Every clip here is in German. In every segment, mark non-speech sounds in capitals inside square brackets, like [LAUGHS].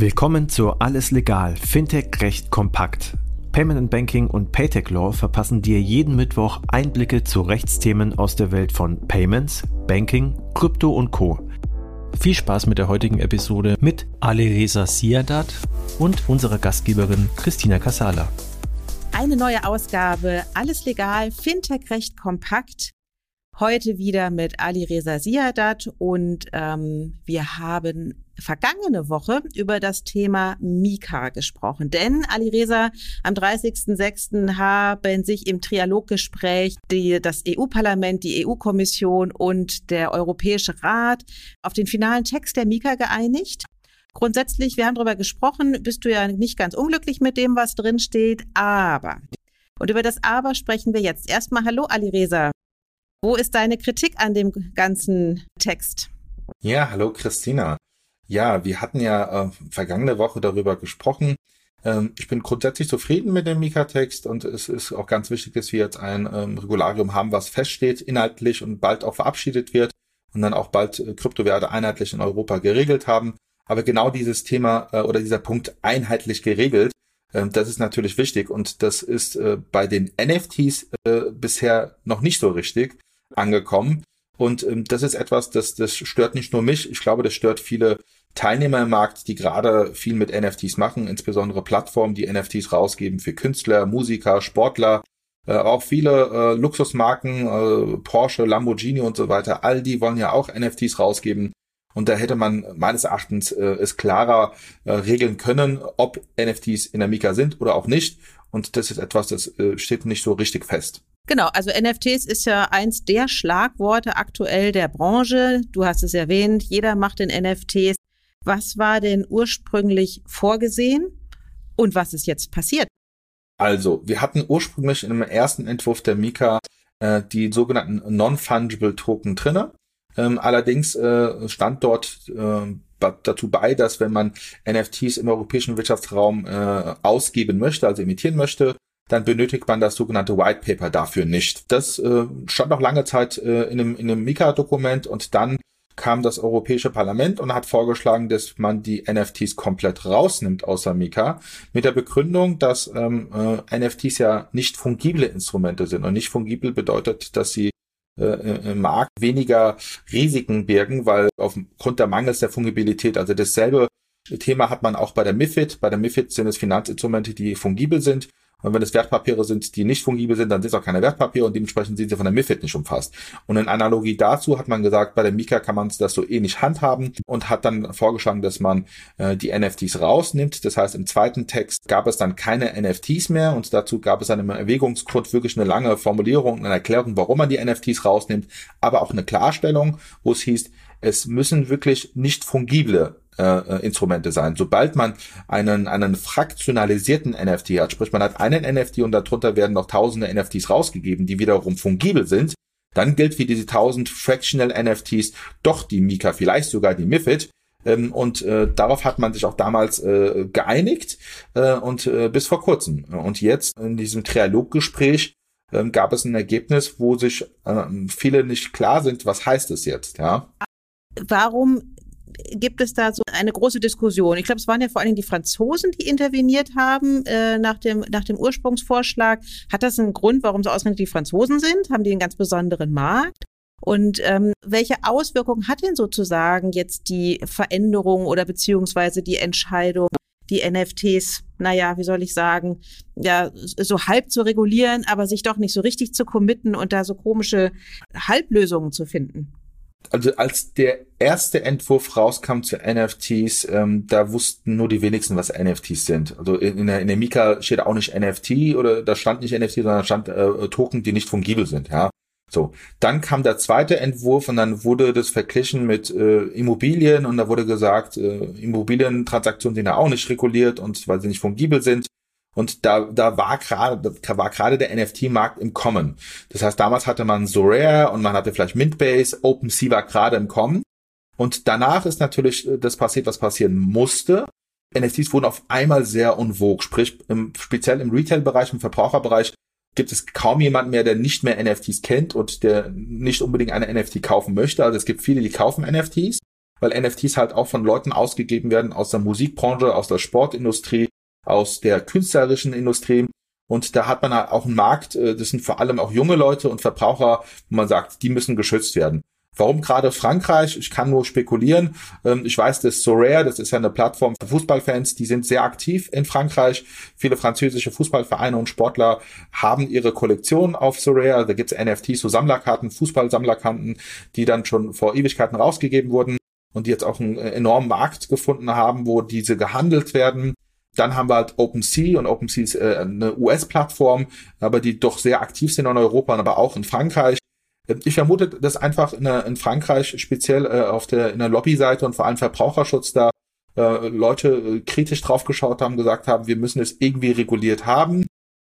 Willkommen zu Alles Legal, Fintech Recht kompakt. Payment and Banking und Paytech Law verpassen dir jeden Mittwoch Einblicke zu Rechtsthemen aus der Welt von Payments, Banking, Krypto und Co. Viel Spaß mit der heutigen Episode mit Alireza Siadat und unserer Gastgeberin Christina Casala. Eine neue Ausgabe Alles Legal, Fintech Recht kompakt. Heute wieder mit Ali Reza Siadat und ähm, wir haben vergangene Woche über das Thema Mika gesprochen. Denn Ali Reza, am 30.06. haben sich im Trialoggespräch die, das EU-Parlament, die EU-Kommission und der Europäische Rat auf den finalen Text der Mika geeinigt. Grundsätzlich, wir haben darüber gesprochen, bist du ja nicht ganz unglücklich mit dem, was drin steht, aber und über das Aber sprechen wir jetzt. Erstmal Hallo Ali Reza. Wo ist deine Kritik an dem ganzen Text? Ja, hallo Christina. Ja, wir hatten ja äh, vergangene Woche darüber gesprochen. Ähm, ich bin grundsätzlich zufrieden mit dem Mika-Text und es ist auch ganz wichtig, dass wir jetzt ein ähm, Regularium haben, was feststeht inhaltlich und bald auch verabschiedet wird und dann auch bald äh, Kryptowerte einheitlich in Europa geregelt haben. Aber genau dieses Thema äh, oder dieser Punkt einheitlich geregelt, äh, das ist natürlich wichtig und das ist äh, bei den NFTs äh, bisher noch nicht so richtig angekommen. Und ähm, das ist etwas, das, das stört nicht nur mich, ich glaube, das stört viele Teilnehmer im Markt, die gerade viel mit NFTs machen, insbesondere Plattformen, die NFTs rausgeben für Künstler, Musiker, Sportler, äh, auch viele äh, Luxusmarken, äh, Porsche, Lamborghini und so weiter, all die wollen ja auch NFTs rausgeben. Und da hätte man meines Erachtens äh, es klarer äh, regeln können, ob NFTs in der Mika sind oder auch nicht. Und das ist etwas, das äh, steht nicht so richtig fest. Genau, also NFTs ist ja eins der Schlagworte aktuell der Branche. Du hast es erwähnt, jeder macht in NFTs. Was war denn ursprünglich vorgesehen und was ist jetzt passiert? Also, wir hatten ursprünglich in dem ersten Entwurf der Mika äh, die sogenannten Non-Fungible Token drinne. Ähm, allerdings äh, stand dort äh, dazu bei, dass wenn man NFTs im europäischen Wirtschaftsraum äh, ausgeben möchte, also emittieren möchte, dann benötigt man das sogenannte White Paper dafür nicht. Das äh, stand noch lange Zeit äh, in einem, in einem Mika-Dokument und dann kam das Europäische Parlament und hat vorgeschlagen, dass man die NFTs komplett rausnimmt außer Mika, mit der Begründung, dass ähm, äh, NFTs ja nicht fungible Instrumente sind. Und nicht fungibel bedeutet, dass sie äh, im Markt weniger Risiken birgen, weil aufgrund der Mangels der Fungibilität, also dasselbe Thema hat man auch bei der MIFID. Bei der MIFID sind es Finanzinstrumente, die fungibel sind. Und wenn es Wertpapiere sind, die nicht fungibel sind, dann sind es auch keine Wertpapiere und dementsprechend sind sie von der MIFID nicht umfasst. Und in Analogie dazu hat man gesagt, bei der Mika kann man das so ähnlich handhaben und hat dann vorgeschlagen, dass man äh, die NFTs rausnimmt. Das heißt, im zweiten Text gab es dann keine NFTs mehr und dazu gab es dann im Erwägungsgrund wirklich eine lange Formulierung, eine Erklärung, warum man die NFTs rausnimmt, aber auch eine Klarstellung, wo es hieß, es müssen wirklich nicht fungible äh, äh, Instrumente sein. Sobald man einen, einen fraktionalisierten NFT hat, sprich man hat einen NFT und darunter werden noch tausende NFTs rausgegeben, die wiederum fungibel sind, dann gilt für diese tausend Fractional NFTs doch die Mika, vielleicht sogar die MIFID. Ähm, und äh, darauf hat man sich auch damals äh, geeinigt äh, und äh, bis vor kurzem. Und jetzt in diesem Trialoggespräch äh, gab es ein Ergebnis, wo sich äh, viele nicht klar sind, was heißt es jetzt, ja? Warum gibt es da so eine große Diskussion. Ich glaube, es waren ja vor allen Dingen die Franzosen, die interveniert haben äh, nach, dem, nach dem Ursprungsvorschlag. Hat das einen Grund, warum so ausgerechnet die Franzosen sind? Haben die einen ganz besonderen Markt? Und ähm, welche Auswirkungen hat denn sozusagen jetzt die Veränderung oder beziehungsweise die Entscheidung, die NFTs, naja, wie soll ich sagen, ja, so halb zu regulieren, aber sich doch nicht so richtig zu committen und da so komische Halblösungen zu finden? Also als der erste Entwurf rauskam zu NFTs, ähm, da wussten nur die wenigsten, was NFTs sind. Also in, in, der, in der Mika steht auch nicht NFT oder da stand nicht NFT, sondern stand äh, Token, die nicht fungibel sind, ja. So, dann kam der zweite Entwurf und dann wurde das verglichen mit äh, Immobilien und da wurde gesagt, äh, Immobilientransaktionen sind ja auch nicht reguliert und weil sie nicht fungibel sind. Und da, da war gerade, war gerade der NFT-Markt im Kommen. Das heißt, damals hatte man Sorare und man hatte vielleicht Mintbase, OpenSea war gerade im Kommen. Und danach ist natürlich äh, das passiert, was passieren musste. NFTs wurden auf einmal sehr unwog. Sprich, im, speziell im Retail-Bereich, im Verbraucherbereich gibt es kaum jemanden mehr, der nicht mehr NFTs kennt und der nicht unbedingt eine NFT kaufen möchte. Also es gibt viele, die kaufen NFTs. weil NFTs halt auch von Leuten ausgegeben werden aus der Musikbranche, aus der Sportindustrie, aus der künstlerischen Industrie. Und da hat man halt auch einen Markt, äh, das sind vor allem auch junge Leute und Verbraucher, wo man sagt, die müssen geschützt werden. Warum gerade Frankreich? Ich kann nur spekulieren. Ähm, ich weiß, dass Sorare, das ist ja eine Plattform für Fußballfans, die sind sehr aktiv in Frankreich. Viele französische Fußballvereine und Sportler haben ihre Kollektion auf Sorare. Da gibt es NFTs, so Sammlerkarten, Fußballsammlerkarten, die dann schon vor Ewigkeiten rausgegeben wurden und die jetzt auch einen enormen Markt gefunden haben, wo diese gehandelt werden. Dann haben wir halt OpenSea und OpenSea ist äh, eine US-Plattform, aber die doch sehr aktiv sind in Europa, aber auch in Frankreich. Ich vermute, dass einfach in, in Frankreich speziell äh, auf der in der Lobbyseite und vor allem Verbraucherschutz da äh, Leute äh, kritisch draufgeschaut haben, gesagt haben, wir müssen es irgendwie reguliert haben,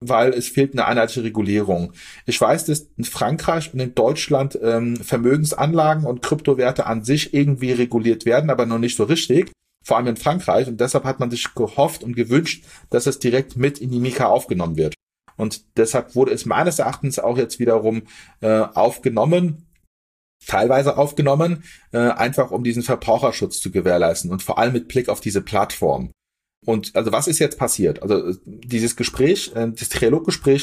weil es fehlt eine einheitliche Regulierung. Ich weiß, dass in Frankreich und in Deutschland ähm, Vermögensanlagen und Kryptowerte an sich irgendwie reguliert werden, aber noch nicht so richtig. Vor allem in Frankreich. Und deshalb hat man sich gehofft und gewünscht, dass es direkt mit in die Mika aufgenommen wird. Und deshalb wurde es meines Erachtens auch jetzt wiederum äh, aufgenommen, teilweise aufgenommen, äh, einfach um diesen Verbraucherschutz zu gewährleisten und vor allem mit Blick auf diese Plattform. Und also was ist jetzt passiert? Also dieses Gespräch, äh, das Trialoggespräch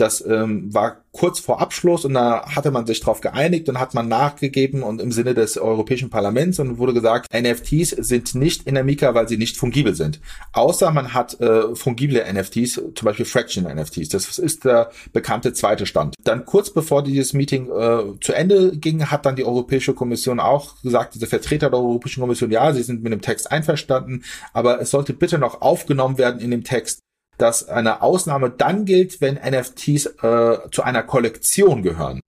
das ähm, war kurz vor Abschluss und da hatte man sich darauf geeinigt und hat man nachgegeben und im Sinne des Europäischen Parlaments und wurde gesagt, NFTs sind nicht in der Mika, weil sie nicht fungibel sind. Außer man hat äh, fungible NFTs, zum Beispiel Fraction NFTs. Das ist der bekannte zweite Stand. Dann kurz bevor dieses Meeting äh, zu Ende ging, hat dann die Europäische Kommission auch gesagt, diese Vertreter der Europäischen Kommission, ja, sie sind mit dem Text einverstanden, aber es sollte bitte noch aufgenommen werden in dem Text, dass eine Ausnahme dann gilt, wenn NFTs äh, zu einer Kollektion gehören.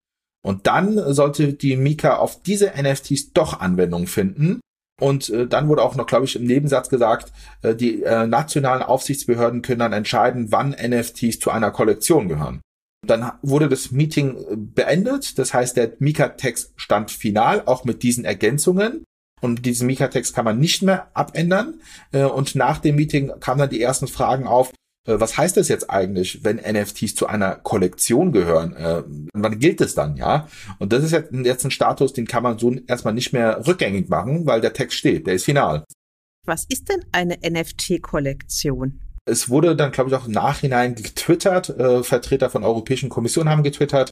Und dann sollte die Mika auf diese NFTs doch Anwendung finden. Und äh, dann wurde auch noch, glaube ich, im Nebensatz gesagt, äh, die äh, nationalen Aufsichtsbehörden können dann entscheiden, wann NFTs zu einer Kollektion gehören. Dann wurde das Meeting äh, beendet. Das heißt, der Mika-Text stand final, auch mit diesen Ergänzungen. Und diesen Mika-Text kann man nicht mehr abändern. Äh, und nach dem Meeting kamen dann die ersten Fragen auf, was heißt das jetzt eigentlich, wenn NFTs zu einer Kollektion gehören? Äh, wann gilt es dann, ja? Und das ist jetzt, jetzt ein Status, den kann man so erstmal nicht mehr rückgängig machen, weil der Text steht, der ist final. Was ist denn eine NFT-Kollektion? Es wurde dann, glaube ich, auch im Nachhinein getwittert. Äh, Vertreter von Europäischen Kommission haben getwittert.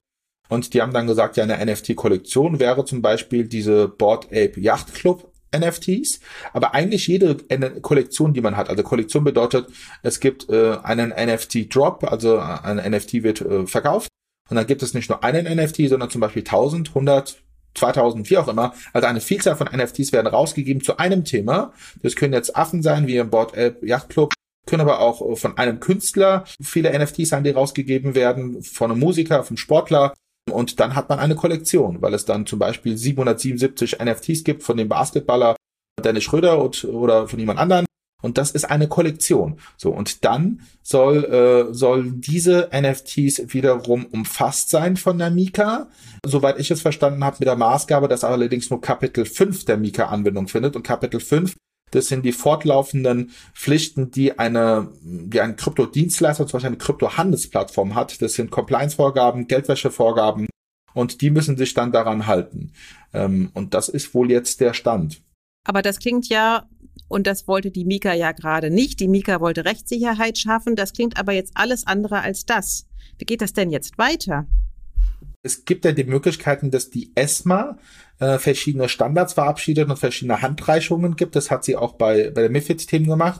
Und die haben dann gesagt, ja, eine NFT-Kollektion wäre zum Beispiel diese Board Ape Yacht Club NFTs, aber eigentlich jede Kollektion, die man hat. Also Kollektion bedeutet, es gibt äh, einen NFT-Drop, also ein NFT wird äh, verkauft und dann gibt es nicht nur einen NFT, sondern zum Beispiel 1000, 100, 2000, wie auch immer. Also eine Vielzahl von NFTs werden rausgegeben zu einem Thema. Das können jetzt Affen sein, wie im Board App Yacht Club, können aber auch von einem Künstler viele NFTs sein, die rausgegeben werden, von einem Musiker, vom Sportler, und dann hat man eine Kollektion, weil es dann zum Beispiel 777 NFTs gibt von dem Basketballer Dennis Schröder und, oder von jemand anderen. Und das ist eine Kollektion. So, und dann soll, äh, soll diese NFTs wiederum umfasst sein von der Mika. Soweit ich es verstanden habe, mit der Maßgabe, dass allerdings nur Kapitel 5 der Mika Anwendung findet. Und Kapitel 5 das sind die fortlaufenden Pflichten, die eine, die ein Kryptodienstleister, zum Beispiel eine Kryptohandelsplattform hat. Das sind Compliance-Vorgaben, Geldwäsche-Vorgaben und die müssen sich dann daran halten. Ähm, und das ist wohl jetzt der Stand. Aber das klingt ja, und das wollte die Mika ja gerade nicht. Die Mika wollte Rechtssicherheit schaffen. Das klingt aber jetzt alles andere als das. Wie geht das denn jetzt weiter? Es gibt ja die Möglichkeiten, dass die ESMA äh, verschiedene Standards verabschiedet und verschiedene Handreichungen gibt. Das hat sie auch bei, bei der MIFID-Themen gemacht.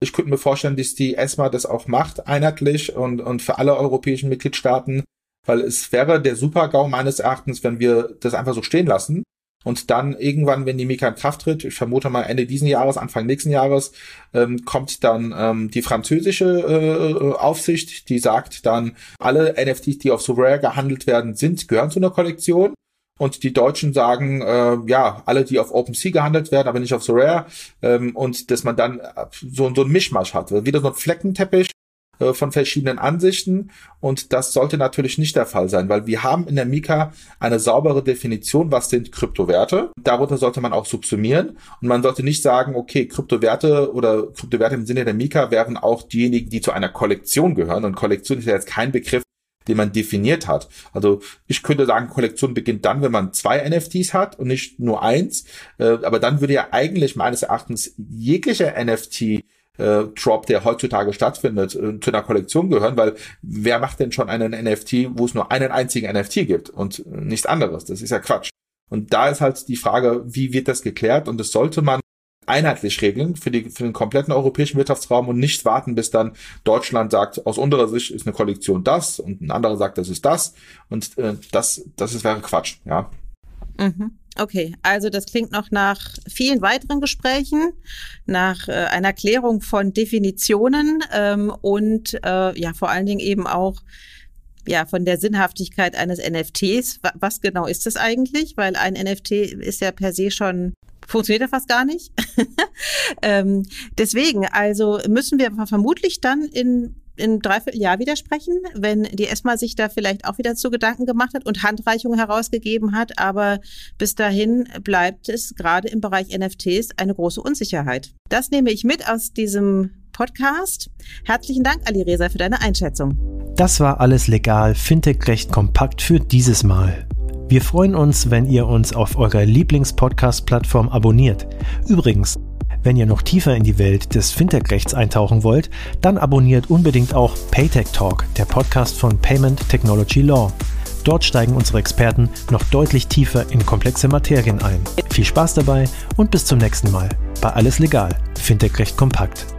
Ich könnte mir vorstellen, dass die ESMA das auch macht, einheitlich und, und für alle europäischen Mitgliedstaaten, weil es wäre der Super-GAU meines Erachtens, wenn wir das einfach so stehen lassen und dann irgendwann, wenn die Mika in Kraft tritt, ich vermute mal Ende diesen Jahres, Anfang nächsten Jahres, ähm, kommt dann ähm, die französische äh, Aufsicht, die sagt dann, alle NFTs, die auf Sovrare gehandelt werden, sind, gehören zu einer Kollektion. Und die Deutschen sagen, äh, ja, alle, die auf OpenSea gehandelt werden, aber nicht auf Sorare. Ähm, und dass man dann so, so ein Mischmasch hat. Wieder so ein Fleckenteppich äh, von verschiedenen Ansichten. Und das sollte natürlich nicht der Fall sein, weil wir haben in der Mika eine saubere Definition, was sind Kryptowerte. Darunter sollte man auch subsumieren. Und man sollte nicht sagen, okay, Kryptowerte oder Kryptowerte im Sinne der Mika wären auch diejenigen, die zu einer Kollektion gehören. Und Kollektion ist ja jetzt kein Begriff, den man definiert hat. Also ich könnte sagen, Kollektion beginnt dann, wenn man zwei NFTs hat und nicht nur eins. Äh, aber dann würde ja eigentlich meines Erachtens jeglicher NFT äh, Drop, der heutzutage stattfindet, äh, zu einer Kollektion gehören, weil wer macht denn schon einen NFT, wo es nur einen einzigen NFT gibt und nichts anderes? Das ist ja Quatsch. Und da ist halt die Frage, wie wird das geklärt? Und das sollte man einheitlich regeln für, die, für den kompletten europäischen Wirtschaftsraum und nicht warten, bis dann Deutschland sagt, aus unserer Sicht ist eine Kollektion das und ein anderer sagt, das ist das. Und äh, das, das ist, wäre Quatsch, ja. Mhm. Okay, also das klingt noch nach vielen weiteren Gesprächen, nach äh, einer Klärung von Definitionen ähm, und äh, ja vor allen Dingen eben auch ja von der Sinnhaftigkeit eines NFTs. Was genau ist das eigentlich? Weil ein NFT ist ja per se schon funktioniert ja fast gar nicht. [LAUGHS] ähm, deswegen, also müssen wir vermutlich dann in in dreiviertel Jahr widersprechen, wenn die ESMA sich da vielleicht auch wieder zu Gedanken gemacht hat und Handreichungen herausgegeben hat. Aber bis dahin bleibt es gerade im Bereich NFTs eine große Unsicherheit. Das nehme ich mit aus diesem Podcast. Herzlichen Dank, Ali Reza, für deine Einschätzung. Das war alles legal, Fintech recht kompakt für dieses Mal. Wir freuen uns, wenn ihr uns auf eurer Lieblings-Podcast-Plattform abonniert. Übrigens, wenn ihr noch tiefer in die Welt des Fintech-Rechts eintauchen wollt, dann abonniert unbedingt auch Paytech Talk, der Podcast von Payment Technology Law. Dort steigen unsere Experten noch deutlich tiefer in komplexe Materien ein. Viel Spaß dabei und bis zum nächsten Mal bei Alles Legal, Fintech Recht kompakt.